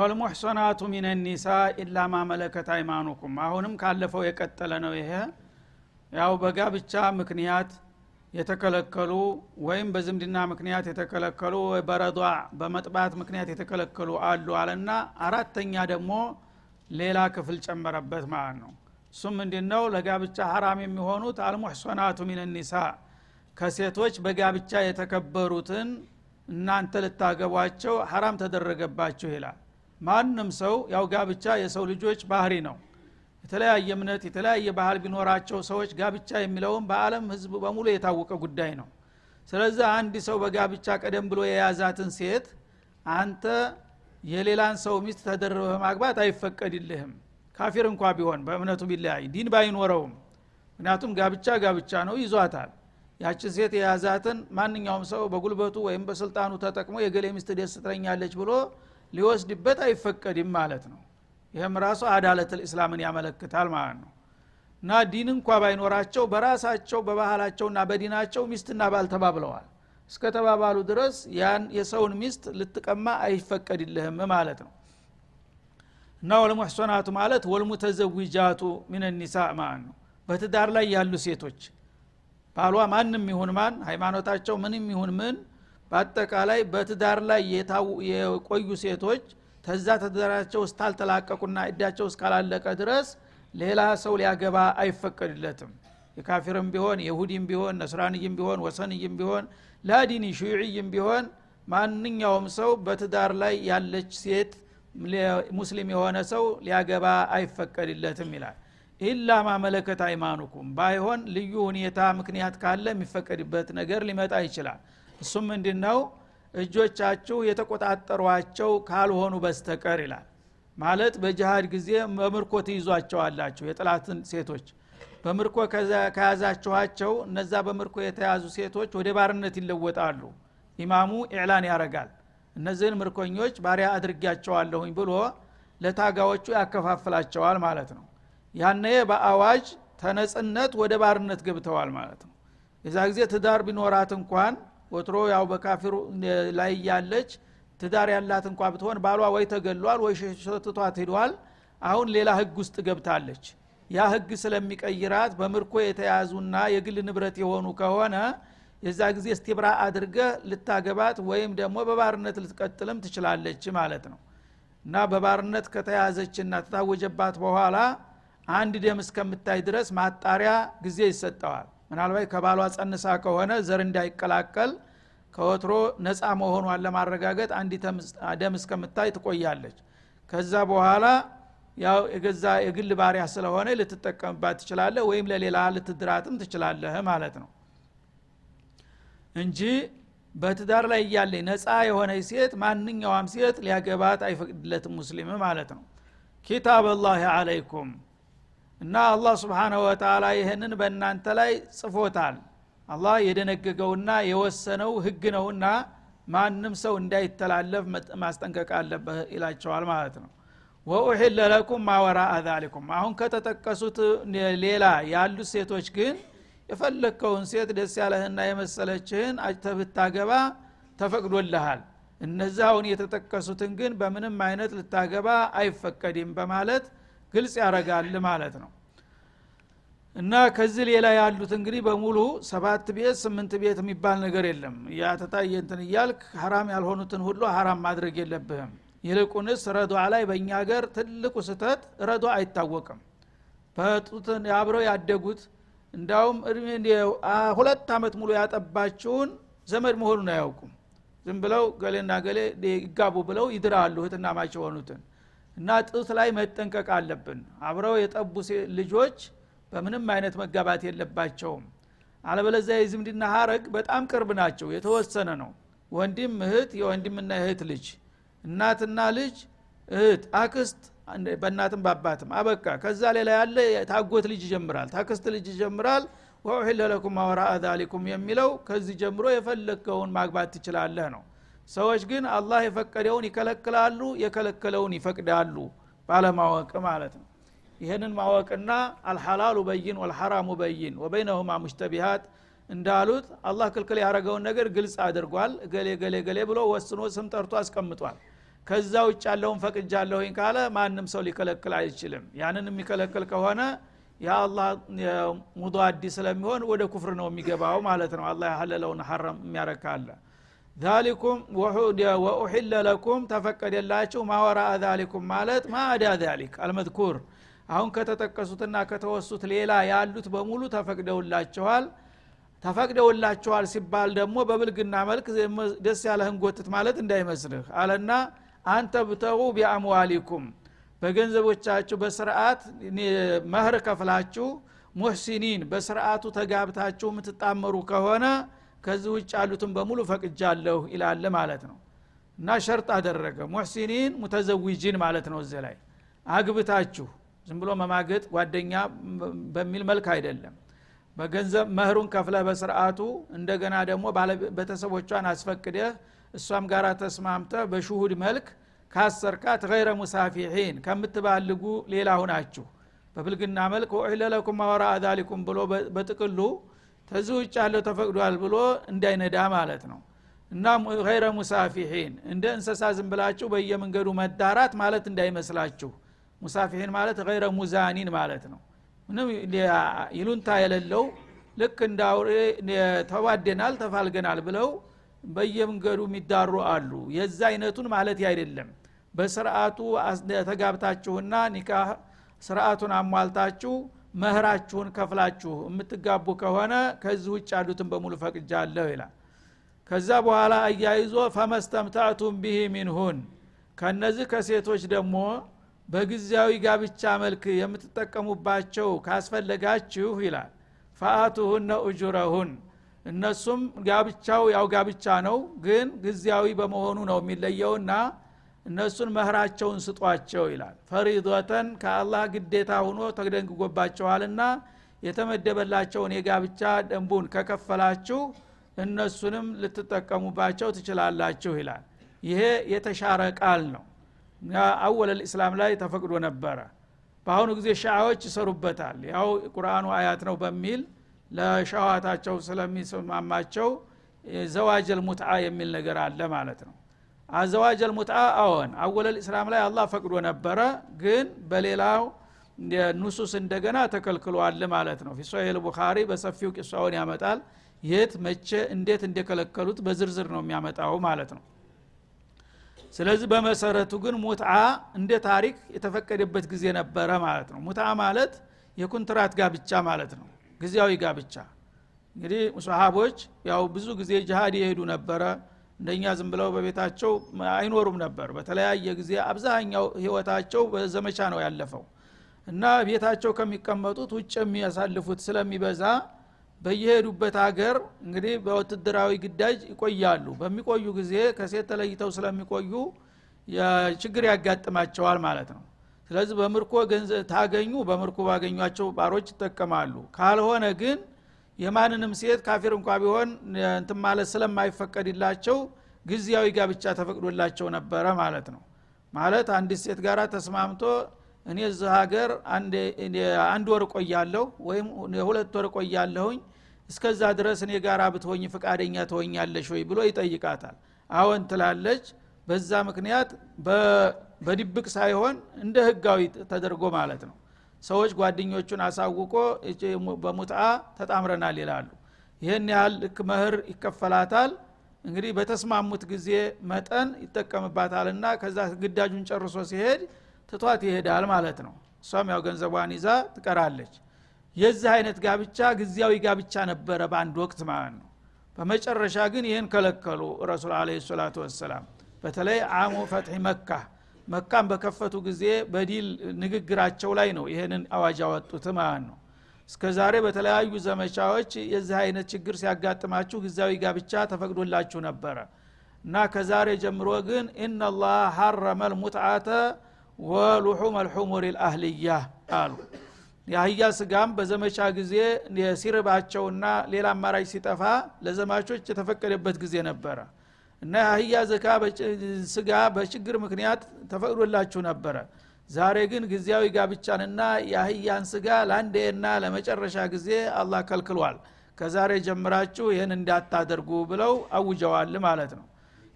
ወልሙሕሰናቱ ሚን ኒሳ ኢላ ማ መለከት አይማኑኩም። አሁንም ካለፈው የቀጠለ ነው ይሄ። ያው በጋብቻ ምክንያት የተከለከሉ ወይም በዝምድና ምክንያት የተከለከሉ በረዷ በመጥባት ምክንያት የተከለከሉ አሉ አለና አራተኛ ደግሞ ሌላ ክፍል ጨመረበት ማለት ነው። እሱም ምንድ ነው ለጋብቻ ሀራም የሚሆኑት አልሙሕሰናቱ ሚን ኒሳ ከሴቶች በጋብቻ የተከበሩትን እናንተ ልታገቧቸው ሀራም ተደረገባችሁ ይላል ማንም ሰው ያው ጋብቻ የሰው ልጆች ባህሪ ነው። የተለያየ እምነት የተለያየ ባህል ቢኖራቸው ሰዎች ጋብቻ የሚለውም በአለም ህዝብ በሙሉ የታወቀ ጉዳይ ነው። ስለዚህ አንድ ሰው በጋብቻ ቀደም ብሎ የያዛትን ሴት አንተ የሌላን ሰው ሚስት ተደርበ ማግባት አይፈቀድልህም። ካፊር እንኳ ቢሆን በእምነቱ ቢለያይ ዲን ባይኖረውም። ምክንያቱም ጋብቻ ጋብቻ ነው ይዟታል። ያችን ሴት የያዛትን ማንኛውም ሰው በጉልበቱ ወይም በስልጣኑ ተጠቅሞ የገሌ ሚስት ደስ ብሎ ሊወስድበት አይፈቀድም ማለት ነው። ይህም ራሱ አዳለት ልእስላምን ያመለክታል ማለት ነው። እና ዲን እንኳ ባይኖራቸው በራሳቸው በባህላቸውና በዲናቸው ሚስትና ባል ተባብለዋል። እስከ ተባባሉ ድረስ ያን የሰውን ሚስት ልትቀማ አይፈቀድልህም ማለት ነው። እና ወልሙሕሶናቱ ማለት ወልሙተዘዊጃቱ ሚን ኒሳ ማለት ነው። በትዳር ላይ ያሉ ሴቶች ባሏ ማንም ይሁን ማን ሃይማኖታቸው ምንም ይሁን ምን በአጠቃላይ በትዳር ላይ የቆዩ ሴቶች ተዛ ትዳራቸው እስታልተላቀቁና እዳቸው እስካላለቀ ድረስ ሌላ ሰው ሊያገባ አይፈቀድለትም። የካፊርም ቢሆን የሁዲም ቢሆን ነስራንይም ቢሆን ወሰንይም ቢሆን ላዲኒ ሹዕይም ቢሆን ማንኛውም ሰው በትዳር ላይ ያለች ሴት ሙስሊም የሆነ ሰው ሊያገባ አይፈቀድለትም ይላል። ኢላ ማመለከት አይማኑኩም። ባይሆን ልዩ ሁኔታ ምክንያት ካለ የሚፈቀድበት ነገር ሊመጣ ይችላል እሱም ምንድ ነው እጆቻችሁ የተቆጣጠሯቸው ካልሆኑ በስተቀር ይላል። ማለት በጅሃድ ጊዜ በምርኮ ትይዟቸዋላችሁ የጥላትን ሴቶች። በምርኮ ከያዛችኋቸው እነዛ በምርኮ የተያዙ ሴቶች ወደ ባርነት ይለወጣሉ። ኢማሙ ኢዕላን ያረጋል። እነዚህን ምርኮኞች ባሪያ አድርጊያቸዋለሁኝ ብሎ ለታጋዎቹ ያከፋፍላቸዋል ማለት ነው። ያነ በአዋጅ ተነጽነት ወደ ባርነት ገብተዋል ማለት ነው። የዛ ጊዜ ትዳር ቢኖራት እንኳን ወትሮ ያው በካፊሩ ላይ ያለች ትዳር ያላት እንኳ ብትሆን ባሏ ወይ ተገሏል ወይ ሸትቷት ሂዷል አሁን ሌላ ህግ ውስጥ ገብታለች። ያ ህግ ስለሚቀይራት በምርኮ የተያዙና የግል ንብረት የሆኑ ከሆነ የዛ ጊዜ እስቲብራ አድርገህ ልታገባት ወይም ደግሞ በባርነት ልትቀጥልም ትችላለች ማለት ነው። እና በባርነት ከተያዘችና ተታወጀባት በኋላ አንድ ደም እስከምታይ ድረስ ማጣሪያ ጊዜ ይሰጠዋል ምናልባት ከባሏ ጸንሳ ከሆነ ዘር እንዳይቀላቀል ከወትሮ ነፃ መሆኗን ለማረጋገጥ አንድ ደም እስከምታይ ትቆያለች። ከዛ በኋላ ያው የገዛ የግል ባሪያ ስለሆነ ልትጠቀምባት ትችላለህ ወይም ለሌላ ልትድራትም ትችላለህ ማለት ነው። እንጂ በትዳር ላይ እያለኝ ነፃ የሆነ ሴት ማንኛውም ሴት ሊያገባት አይፈቅድለትም ሙስሊም ማለት ነው። ኪታብ አላህ አለይኩም እና አላህ ስብሓናሁ ወተላ ይህንን በእናንተ ላይ ጽፎታል። አላህ የደነገገውና የወሰነው ህግ ነውና ማንም ሰው እንዳይተላለፍ ማስጠንቀቅ አለብህ ይላቸዋል ማለት ነው። ወኡሒለ ለኩም ማወራ ዛሊኩም። አሁን ከተጠቀሱት ሌላ ያሉት ሴቶች ግን የፈለግከውን ሴት ደስ ያለህና የመሰለችህን አጭተ ብታገባ ተፈቅዶልሃል። እነዚህ አሁን የተጠቀሱትን ግን በምንም አይነት ልታገባ አይፈቀድም በማለት ግልጽ ያረጋል ማለት ነው። እና ከዚህ ሌላ ያሉት እንግዲህ በሙሉ ሰባት ቤት ስምንት ቤት የሚባል ነገር የለም። ያተታየ እንትን እያልክ ሀራም ያልሆኑትን ሁሉ ሀራም ማድረግ የለብህም። ይልቁንስ ረዷ ላይ በእኛ ሀገር ትልቁ ስተት ረዷ አይታወቅም። በጡትን አብረው ያደጉት እንዳውም ሁለት አመት ሙሉ ያጠባችውን ዘመድ መሆኑን አያውቁም። ዝም ብለው ገሌና ገሌ ይጋቡ ብለው ይድራሉ እህትና ማች የሆኑትን እና ጡት ላይ መጠንቀቅ አለብን። አብረው የጠቡ ልጆች በምንም አይነት መጋባት የለባቸውም። አለበለዚያ የዝምድና ሀረግ በጣም ቅርብ ናቸው። የተወሰነ ነው። ወንድም እህት የወንድምና እህት ልጅ እናትና ልጅ እህት አክስት በእናትም በአባትም። አበቃ። ከዛ ሌላ ያለ ታጎት ልጅ ይጀምራል። ታክስት ልጅ ይጀምራል። وأحل لكم ما وراء ذلكم የሚለው ከዚህ ጀምሮ የፈለግከውን ማግባት ትችላለህ ነው ሰዎች ግን አላህ የፈቀደውን ይከለክላሉ የከለከለውን ይፈቅዳሉ ባለማወቅ ማለት ነው። ይህንን ማወቅና الحلال بين والحرام بين وبينهما مشتبهات እንዳሉት አላህ ክልክል ያደረገውን ነገር ግልጽ አድርጓል። ገሌ ገሌ ገሌ ብሎ ወስኖ ስም ጠርቶ አስቀምጧል። ከዛ ውጭ ያለውን ፈቅጃለሁኝ ካለ ማንም ሰው ሊከለክል አይችልም። ያንን የሚከለክል ከሆነ የአላህ ሙዷዲ ስለሚሆን ወደ ኩፍር ነው የሚገባው ማለት ነው። አላ ያሐለለውን ሐረም የሚያረካለ ዛሊኩም ወኡሒለ ለኩም ተፈቀደላችሁ ማወራ ዛሊኩም ማለት ማአዳ ዛሊክ አልመዝኩር አሁን ከተጠቀሱትና ከተወሱት ሌላ ያሉት በሙሉ ተፈቅደውላቸዋል ተፈቅደውላቸዋል ሲባል ደግሞ በብልግና መልክ ደስ ያለህን ጎትት ማለት እንዳይመስልህ አለና አንተ ብተው ቢአምዋሊኩም። በገንዘቦቻችሁ በስርዓት መህር ከፍላችሁ ሙሕሲኒን በስርዓቱ ተጋብታችሁ የምትጣመሩ ከሆነ ከዚህ ውጭ ያሉትን በሙሉ ፈቅጃለሁ ይላል ማለት ነው። እና ሸርጥ አደረገ። ሙሕሲኒን ሙተዘዊጂን ማለት ነው እዚህ ላይ። አግብታችሁ ዝም ብሎ መማገጥ ጓደኛ በሚል መልክ አይደለም። በገንዘብ መህሩን ከፍለ በስርዓቱ እንደገና ደግሞ ቤተሰቦቿን አስፈቅደህ እሷም ጋር ተስማምተ በሽሁድ መልክ ካሰርካት ገይረ ሙሳፊሒን ከምትባልጉ ሌላ ሁናችሁ በብልግና መልክ ወኢለ ለኩም ማወራ ዛሊኩም ብሎ በጥቅሉ ተዚህ ውጭ ያለው ተፈቅዷል ብሎ እንዳይነዳ ማለት ነው። እና ገይረ ሙሳፊሒን እንደ እንሰሳ ዝም ብላችሁ በየመንገዱ መዳራት ማለት እንዳይመስላችሁ። ሙሳፊሒን ማለት ገይረ ሙዛኒን ማለት ነው። ምንም ይሉንታ የሌለው ልክ እንደ አውሬ ተዋደናል ተፋልገናል ብለው በየመንገዱ የሚዳሩ አሉ። የዛ አይነቱን ማለት አይደለም። በስርአቱ ተጋብታችሁና ኒካህ ስርአቱን አሟልታችሁ መህራችሁን ከፍላችሁ የምትጋቡ ከሆነ ከዚህ ውጭ ያሉትን በሙሉ ፈቅጃለሁ ይላል። ከዛ በኋላ አያይዞ ፈመስተምታቱም ብሂ ሚንሁን ከነዚህ ከሴቶች ደግሞ በጊዜያዊ ጋብቻ መልክ የምትጠቀሙባቸው ካስፈለጋችሁ ይላል። ፈአቱሁነ እጁረሁን እነሱም ጋብቻው ያው ጋብቻ ነው ግን ጊዜያዊ በመሆኑ ነው የሚለየውና እነሱን መህራቸውን ስጧቸው ይላል። ፈሪዶተን ከአላህ ግዴታ ሁኖ ተደንግጎባቸዋልና የተመደበላቸውን የጋብቻ ደንቡን ከከፈላችሁ እነሱንም ልትጠቀሙባቸው ትችላላችሁ ይላል። ይሄ የተሻረ ቃል ነው። አወል ልእስላም ላይ ተፈቅዶ ነበረ። በአሁኑ ጊዜ ሻዎች ይሰሩበታል። ያው ቁርአኑ አያት ነው በሚል ለሸዋታቸው ስለሚስማማቸው ዘዋጀል ሙትዓ የሚል ነገር አለ ማለት ነው አዘዋጀል ሙትዓ አዎን። አወለል እስላም ላይ አላህ ፈቅዶ ነበረ ግን በሌላው ኑሱስ እንደገና ተከልክሏል ማለት ነው። ፊሶሄል ቡኻሪ በሰፊው ቂሷውን ያመጣል። የት መቼ እንዴት እንደከለከሉት በዝርዝር ነው የሚያመጣው ማለት ነው። ስለዚህ በመሰረቱ ግን ሙትዓ እንደ ታሪክ የተፈቀደበት ጊዜ ነበረ ማለት ነው። ሙትዓ ማለት የኩንትራት ጋብቻ ማለት ነው። ጊዜያዊ ጋብቻ። እንግዲህ ሰሃቦች ያው ብዙ ጊዜ ጅሃድ የሄዱ ነበረ እንደኛ ዝም ብለው በቤታቸው አይኖሩም ነበር። በተለያየ ጊዜ አብዛኛው ህይወታቸው በዘመቻ ነው ያለፈው እና ቤታቸው ከሚቀመጡት ውጭ የሚያሳልፉት ስለሚበዛ በየሄዱበት ሀገር እንግዲህ በውትድራዊ ግዳጅ ይቆያሉ። በሚቆዩ ጊዜ ከሴት ተለይተው ስለሚቆዩ ችግር ያጋጥማቸዋል ማለት ነው። ስለዚህ በምርኮ ታገኙ በምርኮ ባገኟቸው ባሮች ይጠቀማሉ። ካልሆነ ግን የማንንም ሴት ካፊር እንኳ ቢሆን እንትን ማለት ስለማይፈቀድላቸው ጊዜያዊ ጋብቻ ተፈቅዶላቸው ነበረ ማለት ነው። ማለት አንዲት ሴት ጋር ተስማምቶ እኔ እዚህ ሀገር አንድ ወር ቆያለሁ ወይም የሁለት ወር ቆያለሁኝ እስከዛ ድረስ እኔ ጋር ብትሆኝ ፍቃደኛ ትሆኛለሽ ወይ ብሎ ይጠይቃታል። አዎን ትላለች። በዛ ምክንያት በድብቅ ሳይሆን እንደ ህጋዊ ተደርጎ ማለት ነው ሰዎች ጓደኞቹን አሳውቆ በሙጥአ ተጣምረናል ይላሉ። ይህን ያህል ልክ መህር ይከፈላታል። እንግዲህ በተስማሙት ጊዜ መጠን ይጠቀምባታልና ከዛ ግዳጁን ጨርሶ ሲሄድ ትቷት ይሄዳል ማለት ነው። እሷም ያው ገንዘቧን ይዛ ትቀራለች። የዚህ አይነት ጋብቻ ጊዜያዊ ጋብቻ ነበረ በአንድ ወቅት ማለት ነው። በመጨረሻ ግን ይህን ከለከሉ ረሱል አለ ሰላቱ ወሰላም። በተለይ አሙ ፈትሒ መካ መካን በከፈቱ ጊዜ በዲል ንግግራቸው ላይ ነው ይህንን አዋጅ አወጡት ማለት ነው። እስከ ዛሬ በተለያዩ ዘመቻዎች የዚህ አይነት ችግር ሲያጋጥማችሁ ጊዜያዊ ጋብቻ ተፈቅዶላችሁ ነበረ። እና ከዛሬ ጀምሮ ግን ኢናላህ ሐረመ ልሙትዓተ ወሉሑም አልሑሙር ልአህልያ አሉ። የአህያ ስጋም በዘመቻ ጊዜ ሲርባቸውና ሌላ አማራጭ ሲጠፋ ለዘማቾች የተፈቀደበት ጊዜ ነበረ እና የአህያ ዘካ ስጋ በችግር ምክንያት ተፈቅዶላችሁ ነበረ። ዛሬ ግን ጊዜያዊ ጋብቻንና የአህያን ስጋ ለአንዴና ለመጨረሻ ጊዜ አላህ ከልክሏል። ከዛሬ ጀምራችሁ ይህን እንዳታደርጉ ብለው አውጀዋል ማለት ነው።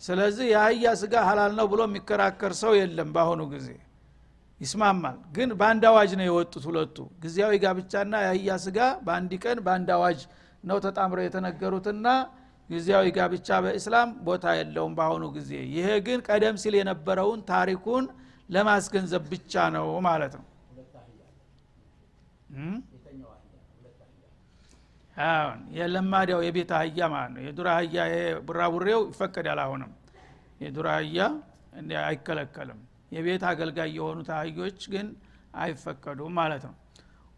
ስለዚህ የአህያ ስጋ ሀላል ነው ብሎ የሚከራከር ሰው የለም በአሁኑ ጊዜ። ይስማማል። ግን በአንድ አዋጅ ነው የወጡት ሁለቱ። ጊዜያዊ ጋብቻና የአህያ ስጋ በአንድ ቀን በአንድ አዋጅ ነው ተጣምረው የተነገሩትና ጊዜያዊ ጋብቻ በእስላም ቦታ የለውም በአሁኑ ጊዜ። ይሄ ግን ቀደም ሲል የነበረውን ታሪኩን ለማስገንዘብ ብቻ ነው ማለት ነው። አሁን የለማዲያው የቤት አህያ ማለት ነው። የዱር አህያ ቡራቡሬው ይፈቀዳል አሁንም። የዱር አህያ አይከለከልም። የቤት አገልጋይ የሆኑት አህዮች ግን አይፈቀዱም ማለት ነው።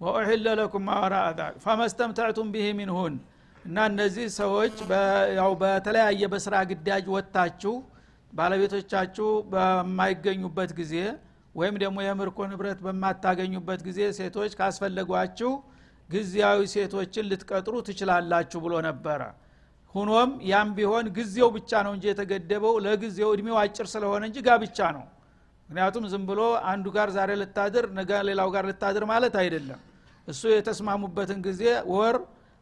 ወኡሕለ ለኩም ማወራ ዛሊክ ፈመስተምተዕቱም ብህ ሚንሁን እና እነዚህ ሰዎች ያው በተለያየ በስራ ግዳጅ ወጥታችሁ ባለቤቶቻችሁ በማይገኙበት ጊዜ ወይም ደግሞ የምርኮ ንብረት በማታገኙበት ጊዜ ሴቶች ካስፈለጓችሁ ጊዜያዊ ሴቶችን ልትቀጥሩ ትችላላችሁ ብሎ ነበረ። ሁኖም ያም ቢሆን ጊዜው ብቻ ነው እንጂ የተገደበው ለጊዜው እድሜው አጭር ስለሆነ እንጂ ጋብቻ ነው። ምክንያቱም ዝም ብሎ አንዱ ጋር ዛሬ ልታድር ነገ ሌላው ጋር ልታድር ማለት አይደለም። እሱ የተስማሙበትን ጊዜ ወር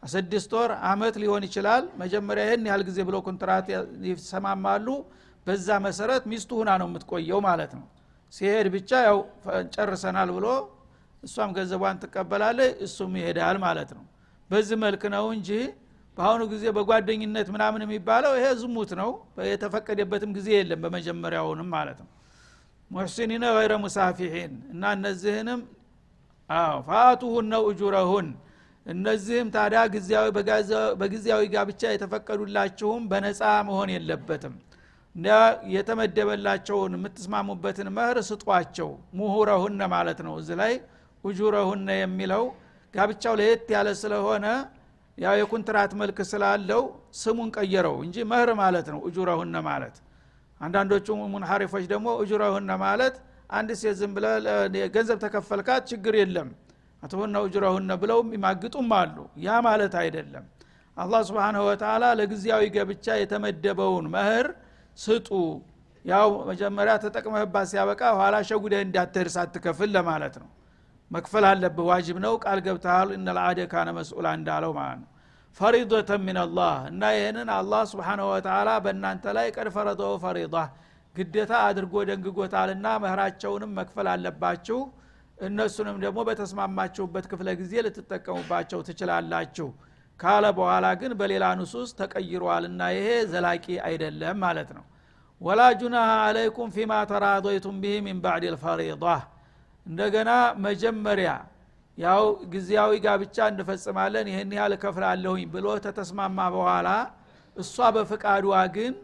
ስድስት ወር አመት ሊሆን ይችላል። መጀመሪያ ይህን ያህል ጊዜ ብሎ ኮንትራት ይሰማማሉ። በዛ መሰረት ሚስቱ ሁና ነው የምትቆየው ማለት ነው። ሲሄድ ብቻ ያው ጨርሰናል ብሎ እሷም ገንዘቧን ትቀበላለች እሱም ይሄዳል ማለት ነው። በዚህ መልክ ነው እንጂ በአሁኑ ጊዜ በጓደኝነት ምናምን የሚባለው ይሄ ዝሙት ነው። የተፈቀደበትም ጊዜ የለም በመጀመሪያውንም ማለት ነው። ሙሕሲኒነ ገይረ ሙሳፊሒን እና እነዚህንም ነው እጁረሁን እነዚህም ታዲያ ጊዜያዊ በጊዜያዊ ጋብቻ የተፈቀዱላችሁም በነፃ መሆን የለበትም። የተመደበላቸውን የምትስማሙበትን መህር ስጧቸው። ሙሁረሁነ ማለት ነው። እዚህ ላይ ውጁረሁነ የሚለው ጋብቻው ለየት ያለ ስለሆነ ያው የኩንትራት መልክ ስላለው ስሙን ቀየረው እንጂ መህር ማለት ነው። እጁረሁነ ማለት አንዳንዶቹ ሙንሐሪፎች ደግሞ እጁረሁነ ማለት አንድ ሴት ዝም ብለ ገንዘብ ተከፈልካት ችግር የለም አትሁነ እጁረሁነ ብለው ይማግጡም አሉ። ያ ማለት አይደለም። አላህ ስብንሁ ወተላ ለጊዜያዊ ገብቻ የተመደበውን መህር ስጡ። ያው መጀመሪያ ተጠቅመህባት ሲያበቃ ኋላ ሸጉደህ እንዳትሄድ ሳትከፍል ለማለት ነው። መክፈል አለብህ። ዋጅብ ነው። ቃል ገብተሃል። እነልአደ ካነ መስኡላ እንዳለው ማለት ነው። ፈሪዶተ ሚንላህ እና ይህንን አላህ ስብሓንሁ ወተላ በእናንተ ላይ ቀድ ፈረደው ፈሪዳ ግዴታ አድርጎ ደንግጎታልና መህራቸውንም መክፈል አለባችሁ እነሱንም ደግሞ በተስማማችሁበት ክፍለ ጊዜ ልትጠቀሙባቸው ትችላላችሁ። ካለ በኋላ ግን በሌላ ንሱስ ተቀይሯልና ይሄ ዘላቂ አይደለም ማለት ነው። ወላ ጁናሃ አለይኩም ፊማ ተራዶይቱም ብህ ሚን ባዕድ ልፈሪዳ እንደገና መጀመሪያ ያው ጊዜያዊ ጋብቻ እንፈጽማለን ይህን ያህል እከፍላለሁኝ ብሎ ተተስማማ በኋላ እሷ በፍቃዷ ግን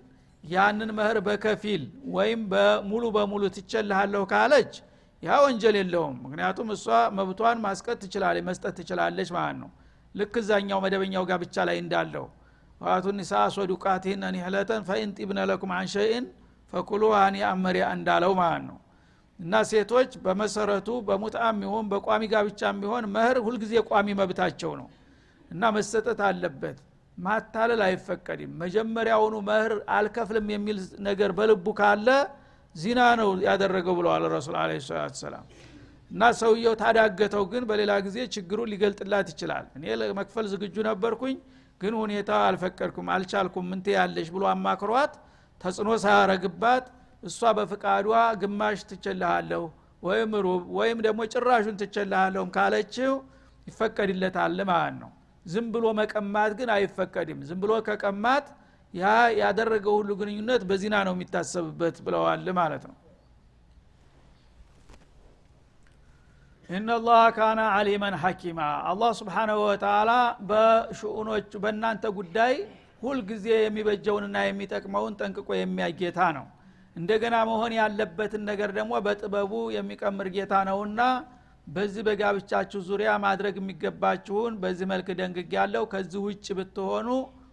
ያንን መህር በከፊል ወይም በሙሉ በሙሉ ትቸልሃለሁ ካለች ያ ወንጀል የለውም። ምክንያቱም እሷ መብቷን ማስቀጥ ትችላለች መስጠት ትችላለች ማለት ነው። ልክ እዛኛው መደበኛው ጋብቻ ላይ እንዳለው ዋቱ ኒሳ ሶዱቃቲህነ ኒህለተን ፈኢን ጢብነ ለኩም አን ሸይን ፈኩሉ ሀኒያ መሪያ እንዳለው ማለት ነው። እና ሴቶች በመሰረቱ በሙጣም ይሁን በቋሚ ጋብቻም ቢሆን መህር ሁልጊዜ ቋሚ መብታቸው ነው። እና መሰጠት አለበት። ማታለል አይፈቀድም። መጀመሪያውኑ መህር አልከፍልም የሚል ነገር በልቡ ካለ ዚና ነው ያደረገው ብለዋል ረሱል አለ ሰላት ሰላም እና ሰውየው ታዳገተው ግን በሌላ ጊዜ ችግሩን ሊገልጥላት ይችላል። እኔ ለመክፈል ዝግጁ ነበርኩኝ ግን ሁኔታ አልፈቀድኩም አልቻልኩም ምንቴ ያለሽ ብሎ አማክሯት ተጽዕኖ ሳያረግባት እሷ በፍቃዷ ግማሽ ትችልሃለሁ ወይም ሩብ ወይም ደግሞ ጭራሹን ትችልሃለሁም ካለችው ይፈቀድለታል ማለት ነው። ዝም ብሎ መቀማት ግን አይፈቀድም። ዝም ብሎ ከቀማት ያ ያደረገው ሁሉ ግንኙነት በዚና ነው የሚታሰብበት ብለዋል ማለት ነው። ኢነላህ ካነ አሊመን ሐኪማ። አላህ ስብሓናሁ ወተላ በሽኡኖች በእናንተ ጉዳይ ሁልጊዜ የሚበጀውንና የሚጠቅመውን ጠንቅቆ የሚያይ ጌታ ነው። እንደገና መሆን ያለበትን ነገር ደግሞ በጥበቡ የሚቀምር ጌታ ነውና በዚህ በጋብቻችሁ ዙሪያ ማድረግ የሚገባችሁን በዚህ መልክ ደንግግ ያለው ከዚህ ውጭ ብትሆኑ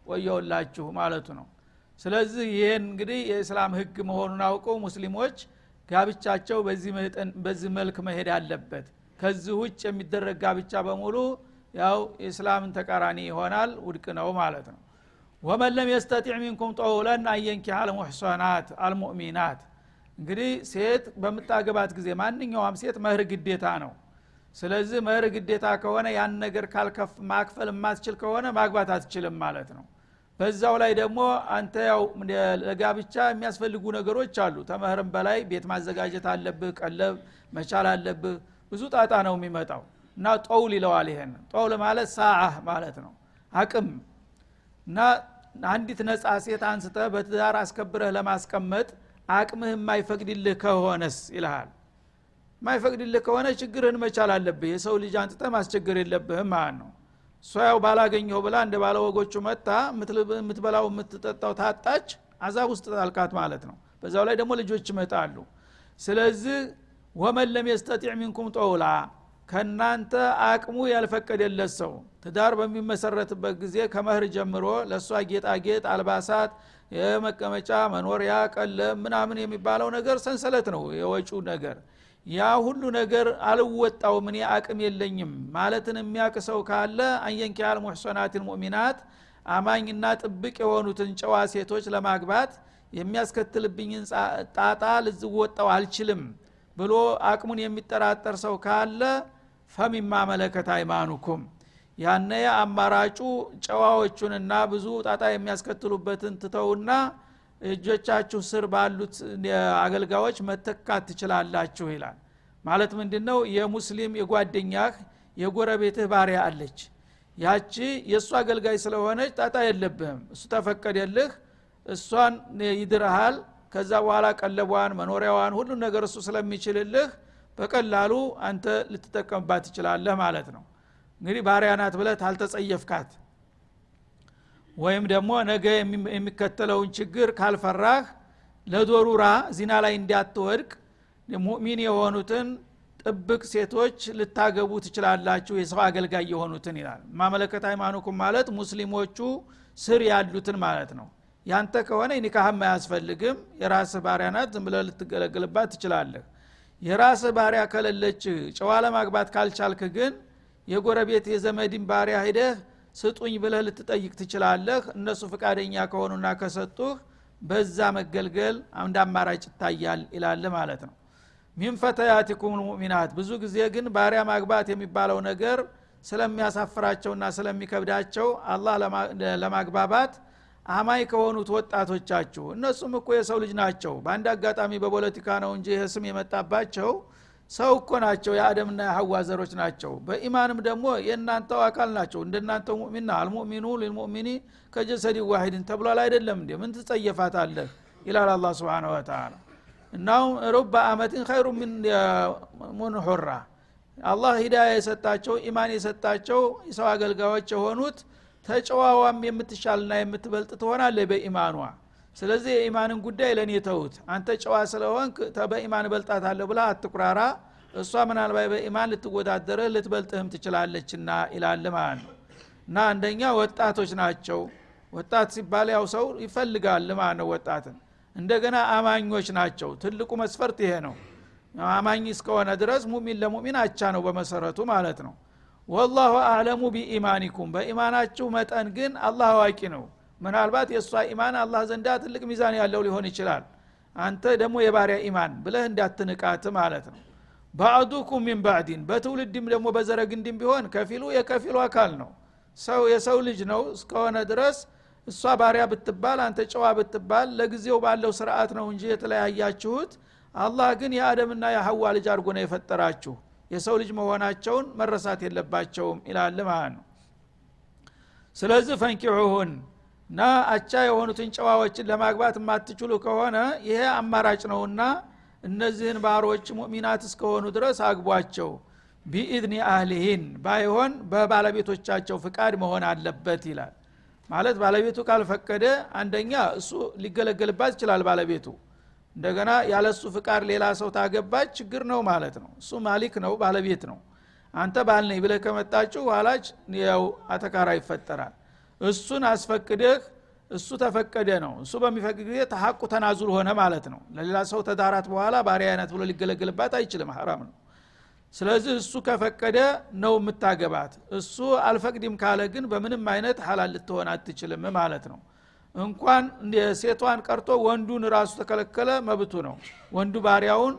ወየውላችሁ ማለቱ ነው። ስለዚህ ይህን እንግዲህ የእስላም ህግ መሆኑን አውቀው ሙስሊሞች ጋብቻቸው በዚህ መልክ መሄድ አለበት። ከዚህ ውጭ የሚደረግ ጋብቻ በሙሉ ያው የእስላምን ተቃራኒ ይሆናል ውድቅ ነው ማለት ነው። ወመን ለም የስተጢዕ ሚንኩም ጠውለን አየንኪ አልሙሕሰናት አልሙእሚናት እንግዲህ ሴት በምታገባት ጊዜ ማንኛውም ሴት መህር ግዴታ ነው። ስለዚህ መህር ግዴታ ከሆነ ያን ነገር ማክፈል የማትችል ከሆነ ማግባት አትችልም ማለት ነው በዛው ላይ ደግሞ አንተ ያው ለጋብቻ የሚያስፈልጉ ነገሮች አሉ። ተመህርም በላይ ቤት ማዘጋጀት አለብህ ቀለብ መቻል አለብህ ብዙ ጣጣ ነው የሚመጣው። እና ጦውል ይለዋል ይሄን። ጦውል ማለት ሳዓ ማለት ነው። አቅም። እና አንዲት ነጻ ሴት አንስተ በትዳር አስከብረህ ለማስቀመጥ አቅምህ የማይፈቅድልህ ከሆነስ ይልሃል። የማይፈቅድልህ ከሆነ ችግርህን መቻል አለብህ። የሰው ልጅ አንጥተ ማስቸገር የለብህም ማለት ነው እሷ ያው ባላገኘው ብላ እንደ ባለ ወጎቹ መጣ የምትበላው የምትጠጣው ታጣች። አዛብ ውስጥ ጣልቃት ማለት ነው። በዛው ላይ ደግሞ ልጆች ይመጣሉ። ስለዚህ ወመን ለም የስተጢዕ ሚንኩም ጠውላ ከእናንተ አቅሙ ያልፈቀደለት ሰው ትዳር በሚመሰረትበት ጊዜ ከመህር ጀምሮ ለእሷ ጌጣጌጥ አልባሳት የመቀመጫ መኖሪያ ቀለም ምናምን የሚባለው ነገር ሰንሰለት ነው የወጩ ነገር ያ ሁሉ ነገር አልወጣውም እኔ አቅም የለኝም ማለትን የሚያቅ ሰው ካለ አንየንኪያል ሙሕሰናትን ሙእሚናት አማኝና ጥብቅ የሆኑትን ጨዋ ሴቶች ለማግባት የሚያስከትልብኝን ጣጣ ልዝወጣው አልችልም ብሎ አቅሙን የሚጠራጠር ሰው ካለ ፈሚማ መለከት አይማኑኩም። ያነ አማራጩ ጨዋዎቹንና ብዙ ጣጣ የሚያስከትሉበትን ትተውና እጆቻችሁ ስር ባሉት አገልጋዮች መተካት ትችላላችሁ ይላል። ማለት ምንድ ነው የሙስሊም የጓደኛህ የጎረቤትህ ባሪያ አለች። ያቺ የእሱ አገልጋይ ስለሆነች ጣጣ የለብህም። እሱ ተፈቀደልህ እሷን ይድርሃል ከዛ በኋላ ቀለቧን መኖሪያዋን ሁሉን ነገር እሱ ስለሚችልልህ በቀላሉ አንተ ልትጠቀምባት ትችላለህ ማለት ነው። እንግዲህ ባሪያ ናት ብለህ ታልተጸየፍካት ወይም ደግሞ ነገ የሚከተለውን ችግር ካልፈራህ ለዶሩራ ዚና ላይ እንዲያትወድቅ ሙእሚን የሆኑትን ጥብቅ ሴቶች ልታገቡ ትችላላችሁ የሰው አገልጋይ የሆኑትን ይላል። ማመለከት ሃይማኖኩም ማለት ሙስሊሞቹ ስር ያሉትን ማለት ነው። ያንተ ከሆነ ኒካህም አያስፈልግም የራስህ ባሪያ ናት ዝም ብለህ ልትገለግልባት ትችላለህ። የራስህ ባሪያ ከሌለች ጨዋ ለማግባት ካልቻልክ ግን የጎረቤት የዘመድን ባሪያ ሂደህ ስጡኝ ብለህ ልትጠይቅ ትችላለህ። እነሱ ፍቃደኛ ከሆኑና ከሰጡህ በዛ መገልገል አንድ አማራጭ ይታያል ይላል ማለት ነው። ሚን ፈተያቲኩም ልሙእሚናት ብዙ ጊዜ ግን ባሪያ ማግባት የሚባለው ነገር ስለሚያሳፍራቸውና ስለሚከብዳቸው አላህ ለማግባባት አማይ ከሆኑት ወጣቶቻችሁ። እነሱም እኮ የሰው ልጅ ናቸው። በአንድ አጋጣሚ በፖለቲካ ነው እንጂ ስም የመጣባቸው ሰው እኮ ናቸው የአደምና የሐዋ ዘሮች ናቸው። በኢማንም ደግሞ የእናንተው አካል ናቸው። እንደናንተ ሙእሚና አልሙእሚኑ ልልሙእሚኒ ከጀሰዲ ዋሂድን ተብሏል አይደለም እንዴ? ምን ትጸየፋታለህ? ይላል አላ ስብን ወተላ እናውም ሩባ አመትን ኸይሩ ምን ሑራ። አላህ ሂዳያ የሰጣቸው ኢማን የሰጣቸው የሰው አገልጋዮች የሆኑት ተጨዋዋም የምትሻልና የምትበልጥ ትሆናለ በኢማኗ ስለዚህ የኢማንን ጉዳይ ለእኔ ተውት አንተ ጨዋ ስለሆን በኢማን አለ ብላ አትቁራራ። እሷ ምናልባት በኢማን ልትወዳደርህ ልትበልጥህም ትችላለችና ይላል ማለት ነው። እና አንደኛ ወጣቶች ናቸው። ወጣት ሲባል ያው ሰው ይፈልጋል ማለት ነው ወጣትን። እንደገና አማኞች ናቸው። ትልቁ መስፈርት ይሄ ነው። አማኝ እስከሆነ ድረስ ሙሚን ለሙሚን አቻ ነው በመሰረቱ ማለት ነው። ወላሁ አዕለሙ ቢኢማኒኩም። በኢማናችሁ መጠን ግን አላህ አዋቂ ነው ምናልባት የእሷ ኢማን አላህ ዘንዳ ትልቅ ሚዛን ያለው ሊሆን ይችላል። አንተ ደግሞ የባሪያ ኢማን ብለህ እንዳትንቃት ማለት ነው። ባዕዱኩም ሚን ባዕዲን በትውልድም ደግሞ በዘረግንድም ቢሆን ከፊሉ የከፊሉ አካል ነው። ሰው የሰው ልጅ ነው እስከሆነ ድረስ እሷ ባሪያ ብትባል አንተ ጨዋ ብትባል ለጊዜው ባለው ስርዓት ነው እንጂ የተለያያችሁት። አላህ ግን የአደምና የሐዋ ልጅ አድርጎ ነው የፈጠራችሁ። የሰው ልጅ መሆናቸውን መረሳት የለባቸውም ይላል ማለት ነው። ስለዚህ ፈንኪሑሁን እና አቻ የሆኑትን ጨዋዎችን ለማግባት የማትችሉ ከሆነ ይሄ አማራጭ ነውና እነዚህን ባሮች ሙእሚናት እስከሆኑ ድረስ አግቧቸው። ቢኢድኒ አህሊሂን ባይሆን በባለቤቶቻቸው ፍቃድ መሆን አለበት ይላል። ማለት ባለቤቱ ካልፈቀደ አንደኛ እሱ ሊገለገልባት ይችላል ባለቤቱ። እንደገና ያለ እሱ ፍቃድ ሌላ ሰው ታገባች ችግር ነው ማለት ነው። እሱ ማሊክ ነው ባለቤት ነው። አንተ ባል ነኝ ብለህ ከመጣችሁ ኋላች ያው አተካራ ይፈጠራል እሱን አስፈቅደህ እሱ ተፈቀደ ነው። እሱ በሚፈቅድ ጊዜ ተሐቁ ተናዙል ሆነ ማለት ነው። ለሌላ ሰው ተዳራት በኋላ ባሪያ አይነት ብሎ ሊገለገልባት አይችልም። ሐራም ነው። ስለዚህ እሱ ከፈቀደ ነው የምታገባት። እሱ አልፈቅድም ካለ ግን በምንም አይነት ሀላል ልትሆን አትችልም ማለት ነው። እንኳን ሴቷን ቀርቶ ወንዱን ራሱ ተከለከለ መብቱ ነው። ወንዱ ባሪያውን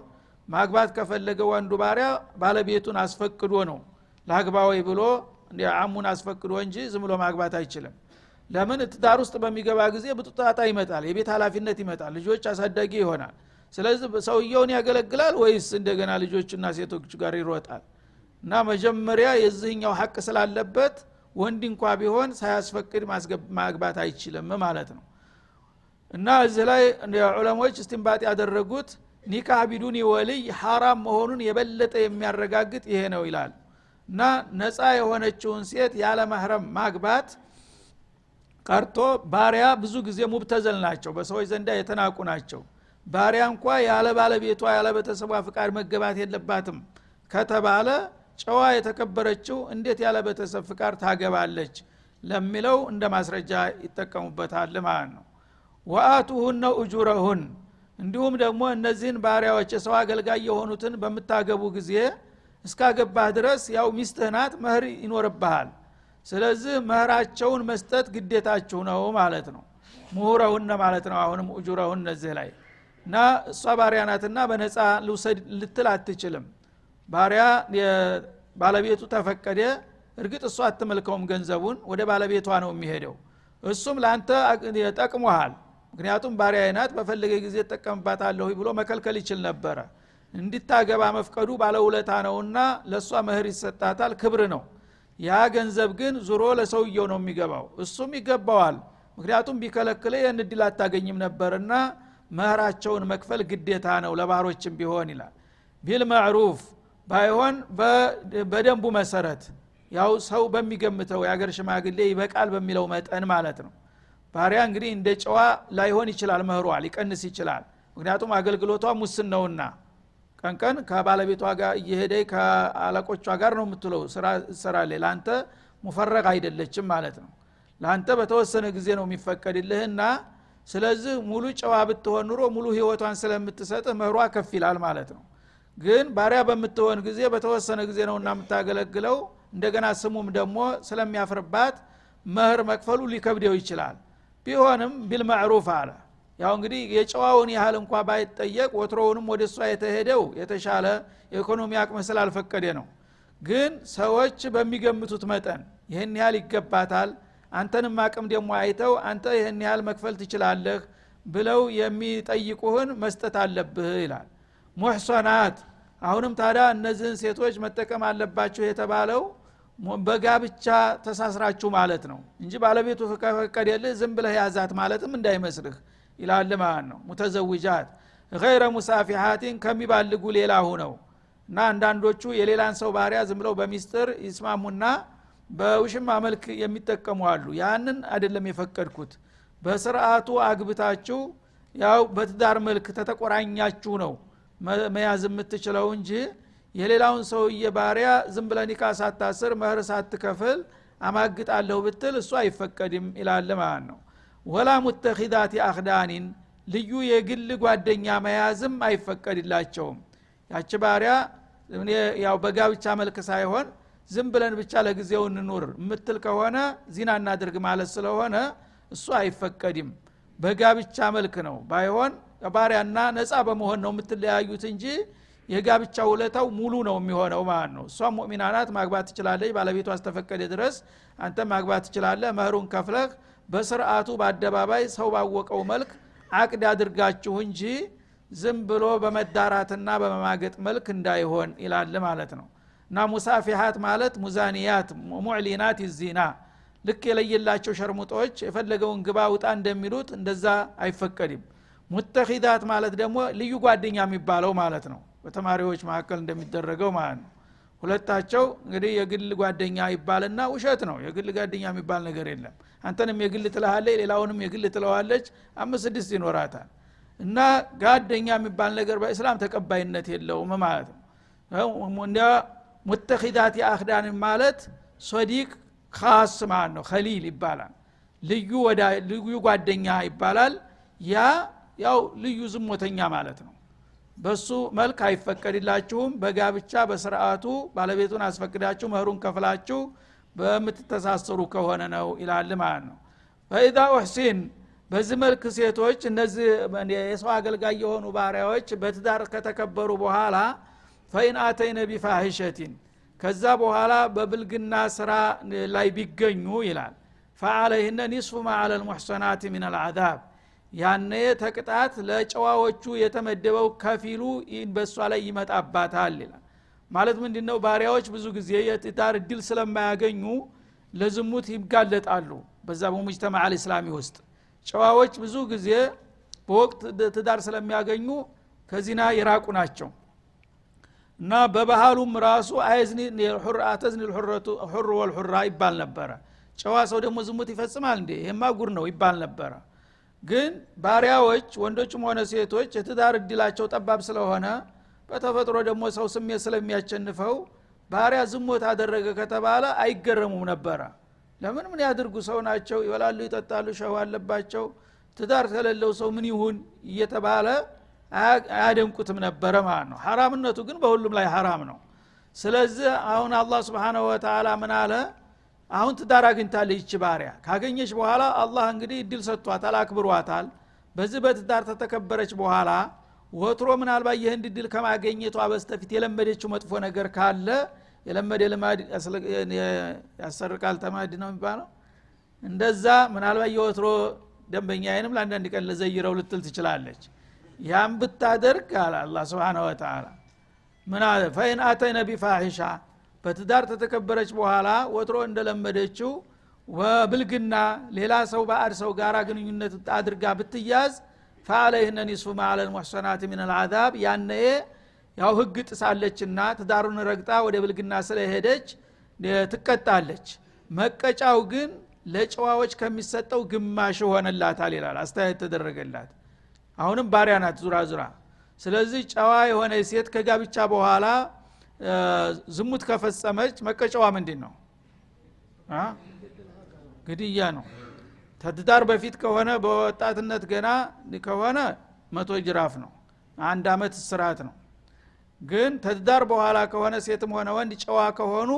ማግባት ከፈለገ ወንዱ ባሪያ ባለቤቱን አስፈቅዶ ነው ለአግባዊ ብሎ አሙን አስፈቅዶ እንጂ ዝም ብሎ ማግባት አይችልም። ለምን? ትዳር ውስጥ በሚገባ ጊዜ ብጡጣጣ ይመጣል የቤት ኃላፊነት ይመጣል ልጆች አሳዳጊ ይሆናል። ስለዚህ ሰውየውን ያገለግላል ወይስ እንደገና ልጆችና ሴቶች ጋር ይሮጣል? እና መጀመሪያ የዚህኛው ሀቅ ስላለበት ወንድ እንኳ ቢሆን ሳያስፈቅድ ማግባት አይችልም ማለት ነው። እና እዚህ ላይ ዑለሞች እስትንባጥ ያደረጉት ኒካህ ቢዱኒ ወልይ ሐራም መሆኑን የበለጠ የሚያረጋግጥ ይሄ ነው ይላል እና ነፃ የሆነችውን ሴት ያለ ማህረም ማግባት ቀርቶ ባሪያ ብዙ ጊዜ ሙብተዘል ናቸው በሰዎች ዘንዳ የተናቁ ናቸው። ባሪያ እንኳ ያለ ባለቤቷ ያለ ቤተሰቧ ፍቃድ መገባት የለባትም ከተባለ ጨዋ የተከበረችው እንዴት ያለ ቤተሰብ ፍቃድ ታገባለች ለሚለው እንደ ማስረጃ ይጠቀሙበታል ማለት ነው። ወአቱሁነ እጁረሁን እንዲሁም ደግሞ እነዚህን ባሪያዎች የሰው አገልጋይ የሆኑትን በምታገቡ ጊዜ እስካገባህ ድረስ ያው ሚስትህ ናት መህር ይኖርብሃል። ስለዚህ መህራቸውን መስጠት ግዴታችሁ ነው ማለት ነው። ምሁረሁነ ማለት ነው አሁንም እጁረሁን እነዚህ ላይ። እና እሷ ባሪያ ናትና በነፃ ልውሰድ ልትል አትችልም። ባሪያ ባለቤቱ ተፈቀደ እርግጥ እሷ አትመልከውም ገንዘቡን ወደ ባለቤቷ ነው የሚሄደው። እሱም ለአንተ ጠቅሞሃል። ምክንያቱም ባሪያ አይናት በፈለገ ጊዜ ጠቀምባታለሁ ብሎ መከልከል ይችል ነበረ እንዲታገባ መፍቀዱ ባለውለታ ነውና ለእሷ መህር ይሰጣታል ክብር ነው። ያ ገንዘብ ግን ዙሮ ለሰውየው ነው የሚገባው። እሱም ይገባዋል። ምክንያቱም ቢከለክለ ይህን እድል አታገኝም ነበርና መህራቸውን መክፈል ግዴታ ነው ለባሮችም ቢሆን ይላል። ቢልማዕሩፍ ባይሆን በደንቡ መሰረት ያው ሰው በሚገምተው የአገር ሽማግሌ ይበቃል በሚለው መጠን ማለት ነው። ባሪያ እንግዲህ እንደ ጨዋ ላይሆን ይችላል መህሯ ሊቀንስ ይችላል። ምክንያቱም አገልግሎቷ ሙስን ነውና ቀንቀን ከባለቤቷ ጋር እየሄደ ከአለቆቿ ጋር ነው የምትለው ስራ ትሰራለች። ለአንተ ሙፈረቅ አይደለችም ማለት ነው። ለአንተ በተወሰነ ጊዜ ነው የሚፈቀድልህና ስለዚህ ሙሉ ጨዋ ብትሆን ኑሮ ሙሉ ህይወቷን ስለምትሰጥህ መህሯ ከፍ ይላል ማለት ነው። ግን ባሪያ በምትሆን ጊዜ በተወሰነ ጊዜ ነውና የምታገለግለው። እንደገና ስሙም ደግሞ ስለሚያፍርባት መህር መክፈሉ ሊከብደው ይችላል። ቢሆንም ቢልማዕሩፍ አለ ያው እንግዲህ የጨዋውን ያህል እንኳ ባይጠየቅ ወትሮውንም ወደ እሷ የተሄደው የተሻለ የኢኮኖሚ አቅም ስላልፈቀደ ነው። ግን ሰዎች በሚገምቱት መጠን ይህን ያህል ይገባታል አንተንም አቅም ደግሞ አይተው አንተ ይህን ያህል መክፈል ትችላለህ ብለው የሚጠይቁህን መስጠት አለብህ ይላል። ሙሕሰናት አሁንም ታዲያ እነዚህን ሴቶች መጠቀም አለባችሁ የተባለው በጋብቻ ተሳስራችሁ ማለት ነው እንጂ ባለቤቱ ከፈቀደልህ ዝም ብለህ ያዛት ማለትም እንዳይመስልህ ይላል ማለት ነው። ሙተዘውጃት ገይረ ሙሳፊሃቲን ከሚባልጉ ሌላ ሁነው እና አንዳንዶቹ የሌላን ሰው ባሪያ ዝም ብለው በሚስጥር ይስማሙና በውሽማ መልክ የሚጠቀሙ አሉ። ያንን አይደለም የፈቀድኩት። በስርአቱ አግብታችሁ ያው በትዳር መልክ ተተቆራኛችሁ ነው መያዝ የምትችለው እንጂ የሌላውን ሰውዬ ባሪያ ዝም ብለ ኒካ ሳታስር መህር ሳትከፍል አማግጣለሁ ብትል እሱ አይፈቀድም ይላል ማለት ነው ወላ ሙተኪዳት አክዳኒን ልዩ የግል ጓደኛ መያዝም አይፈቀድላቸውም። ያች ባሪያ ያው በጋብቻ መልክ ሳይሆን ዝም ብለን ብቻ ለጊዜው እንኑር የምትል ከሆነ ዚና እናድርግ ማለት ስለሆነ እሱ አይፈቀድም። በጋብቻ መልክ ነው። ባይሆን ባሪያና ነፃ በመሆን ነው የምትለያዩት እንጂ የጋብቻ ውለታው ሙሉ ነው የሚሆነው ማለት ነው። እሷም ሙእሚና ማግባት ትችላለች። ባለቤቷ አስተፈቀደ ድረስ አንተ ማግባት ትችላለህ። መህሩን ከፍለህ በስርአቱ በአደባባይ ሰው ባወቀው መልክ አቅድ አድርጋችሁ እንጂ ዝም ብሎ በመዳራትና በመማገጥ መልክ እንዳይሆን ይላል ማለት ነው። እና ሙሳፊሃት ማለት ሙዛኒያት ሙዕሊናት ዚና ልክ የለየላቸው ሸርሙጦች የፈለገውን ግባ ውጣ እንደሚሉት እንደዛ አይፈቀድም። ሙተኪዳት ማለት ደግሞ ልዩ ጓደኛ የሚባለው ማለት ነው። በተማሪዎች መካከል እንደሚደረገው ማለት ነው ሁለታቸው እንግዲህ የግል ጓደኛ ይባልና ውሸት ነው። የግል ጓደኛ የሚባል ነገር የለም። አንተንም የግል ትለሃለች ሌላውንም የግል ትለዋለች። አምስት ስድስት ይኖራታል። እና ጓደኛ የሚባል ነገር በእስላም ተቀባይነት የለውም ማለት ነው። እንደ ሙተኪዳት የአክዳን ማለት ሶዲቅ ካስ ማለት ነው። ከሊል ይባላል። ልዩ ጓደኛ ይባላል። ያ ያው ልዩ ዝሞተኛ ማለት ነው በሱ መልክ አይፈቀድላችሁም። በጋብቻ በስርአቱ ባለቤቱን አስፈቅዳችሁ መህሩን ከፍላችሁ በምትተሳሰሩ ከሆነ ነው ይላል ማለት ነው። ፈኢዛ ኡሕሲን በዚህ መልክ ሴቶች እነዚህ የሰው አገልጋይ የሆኑ ባሪያዎች በትዳር ከተከበሩ በኋላ ፈኢን አተይነ ቢፋሂሸቲን ከዛ በኋላ በብልግና ስራ ላይ ቢገኙ ይላል። ፈአለይህነ ኒስፉ ማ አለ ልሙሕሰናት ምን አልዓዛብ ያነ ተቅጣት ለጨዋዎቹ የተመደበው ከፊሉ በእሷ ላይ ይመጣባታል ይላል። ማለት ምንድ ነው ባሪያዎች ብዙ ጊዜ የትዳር እድል ስለማያገኙ ለዝሙት ይጋለጣሉ። በዛ በሙጅተማ አልእስላሚ ውስጥ ጨዋዎች ብዙ ጊዜ በወቅት ትዳር ስለሚያገኙ ከዚና የራቁ ናቸው። እና በባህሉም ራሱ አተዝኒ ሁር ወልሑራ ይባል ነበረ። ጨዋ ሰው ደግሞ ዝሙት ይፈጽማል እንዴ? ይሄማ ጉር ነው ይባል ነበረ ግን ባሪያዎች ወንዶችም ሆነ ሴቶች የትዳር እድላቸው ጠባብ ስለሆነ በተፈጥሮ ደግሞ ሰው ስሜት ስለሚያቸንፈው ባሪያ ዝሞት አደረገ ከተባለ አይገረሙም ነበረ። ለምን ምን ያድርጉ? ሰው ናቸው ይበላሉ ይጠጣሉ ሸው አለባቸው። ትዳር ከሌለው ሰው ምን ይሁን እየተባለ አያደንቁትም ነበረ ማለት ነው። ሐራምነቱ ግን በሁሉም ላይ ሐራም ነው። ስለዚህ አሁን አላህ ስብሓንሁ ወተላ ምን አለ አሁን ትዳር አግኝታለች ይች ባሪያ። ካገኘች በኋላ አላህ እንግዲህ እድል ሰጥቷታል አክብሯታል። በዚህ በትዳር ተተከበረች በኋላ ወትሮ ምናልባት ይህን ድል ከማገኘቷ በስተፊት የለመደችው መጥፎ ነገር ካለ የለመደ ልማድ ያሰርቃል ተማድ ነው የሚባለው። እንደዛ ምናልባት የወትሮ ደንበኛዬንም ለአንዳንድ ቀን ለዘይረው ልትል ትችላለች። ያም ብታደርግ አለ አላ ስብን ወተላ ምን አለ? አተይነ ቢፋሒሻ በትዳር ተተከበረች በኋላ ወትሮ እንደለመደችው ወብልግና ሌላ ሰው በአድ ሰው ጋር ግንኙነት አድርጋ ብትያዝ ፈአለይህነ ኒስፉ ማአለ ልሙሕሰናት ምን አልዓዛብ ያነዬ ያው ህግ ጥሳለችና ትዳሩን ረግጣ ወደ ብልግና ስለሄደች ትቀጣለች። መቀጫው ግን ለጨዋዎች ከሚሰጠው ግማሽ ሆነላታል ይላል አስተያየት ተደረገላት። አሁንም ባሪያ ናት ዙራ ዙራ። ስለዚህ ጨዋ የሆነ ሴት ከጋብቻ በኋላ ዝሙት ከፈጸመች መቀጫዋ ምንድን ነው ግድያ ነው። ተትዳር በፊት ከሆነ በወጣትነት ገና ከሆነ መቶ ጅራፍ ነው። አንድ አመት ስርዓት ነው። ግን ተትዳር በኋላ ከሆነ ሴትም ሆነ ወንድ ጨዋ ከሆኑ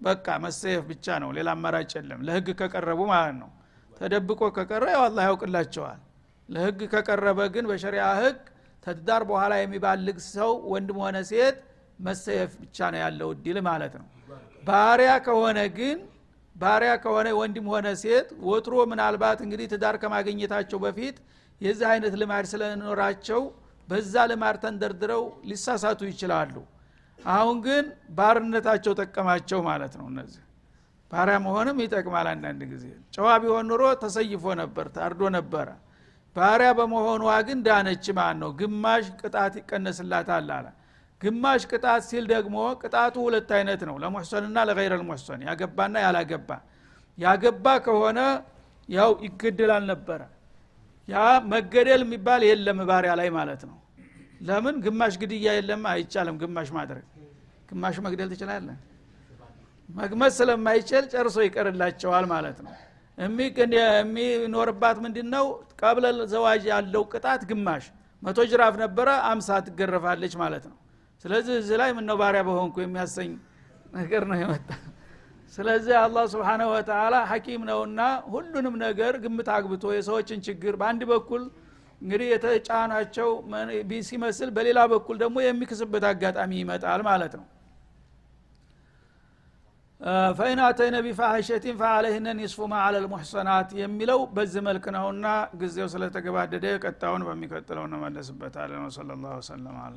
በቃ መሰየፍ ብቻ ነው። ሌላ አማራጭ የለም። ለህግ ከቀረቡ ማለት ነው። ተደብቆ ከቀረ ያው አላ ያውቅላቸዋል። ለህግ ከቀረበ ግን በሸሪያ ህግ ተትዳር በኋላ የሚባልግ ሰው ወንድም ሆነ ሴት መሰየፍ ብቻ ነው ያለው እድል ማለት ነው። ባሪያ ከሆነ ግን ባሪያ ከሆነ ወንድም ሆነ ሴት ወትሮ ምናልባት እንግዲህ ትዳር ከማግኘታቸው በፊት የዚህ አይነት ልማድ ስለኖራቸው በዛ ልማድ ተንደርድረው ሊሳሳቱ ይችላሉ። አሁን ግን ባርነታቸው ጠቀማቸው ማለት ነው እነዚህ። ባሪያ መሆንም ይጠቅማል አንዳንድ ጊዜ። ጨዋ ቢሆን ኑሮ ተሰይፎ ነበር ታርዶ ነበረ። ባሪያ በመሆኗ ግን ዳነች ማለት ነው ግማሽ ቅጣት ይቀነስላታል አለ ግማሽ ቅጣት ሲል ደግሞ ቅጣቱ ሁለት አይነት ነው ለሙሕሰንና ለገይረ ልሙሕሰን ያገባና ያላገባ። ያገባ ከሆነ ያው ይገደላል ነበረ ያ መገደል የሚባል የለም ባሪያ ላይ ማለት ነው። ለምን? ግማሽ ግድያ የለም አይቻልም ግማሽ ማድረግ። ግማሽ መግደል ትችላለን መግመት ስለማይችል ጨርሶ ይቀርላቸዋል ማለት ነው። የሚኖርባት ምንድን ነው ቀብለ ዘዋጅ ያለው ቅጣት ግማሽ። መቶ ጅራፍ ነበረ አምሳ ትገረፋለች ማለት ነው ስለዚህ እዚህ ላይ ምነው ባሪያ በሆንኩ የሚያሰኝ ነገር ነው የመጣ ስለዚህ አላህ ስብሓነሁ ወተላ ሐኪም ነውና ሁሉንም ነገር ግምት አግብቶ የሰዎችን ችግር በአንድ በኩል እንግዲህ የተጫናቸው ሲመስል በሌላ በኩል ደግሞ የሚክስበት አጋጣሚ ይመጣል ማለት ነው ፈኢን አተይነ ቢፋሐሸቲን ፈአለይህነ ኒስፉ ማ አለ የሚለው በዚህ መልክ ነውና ጊዜው ስለተገባደደ ቀጣውን በሚቀጥለው እንመለስበታለን። ወሰለ ላሁ ወሰለም አለ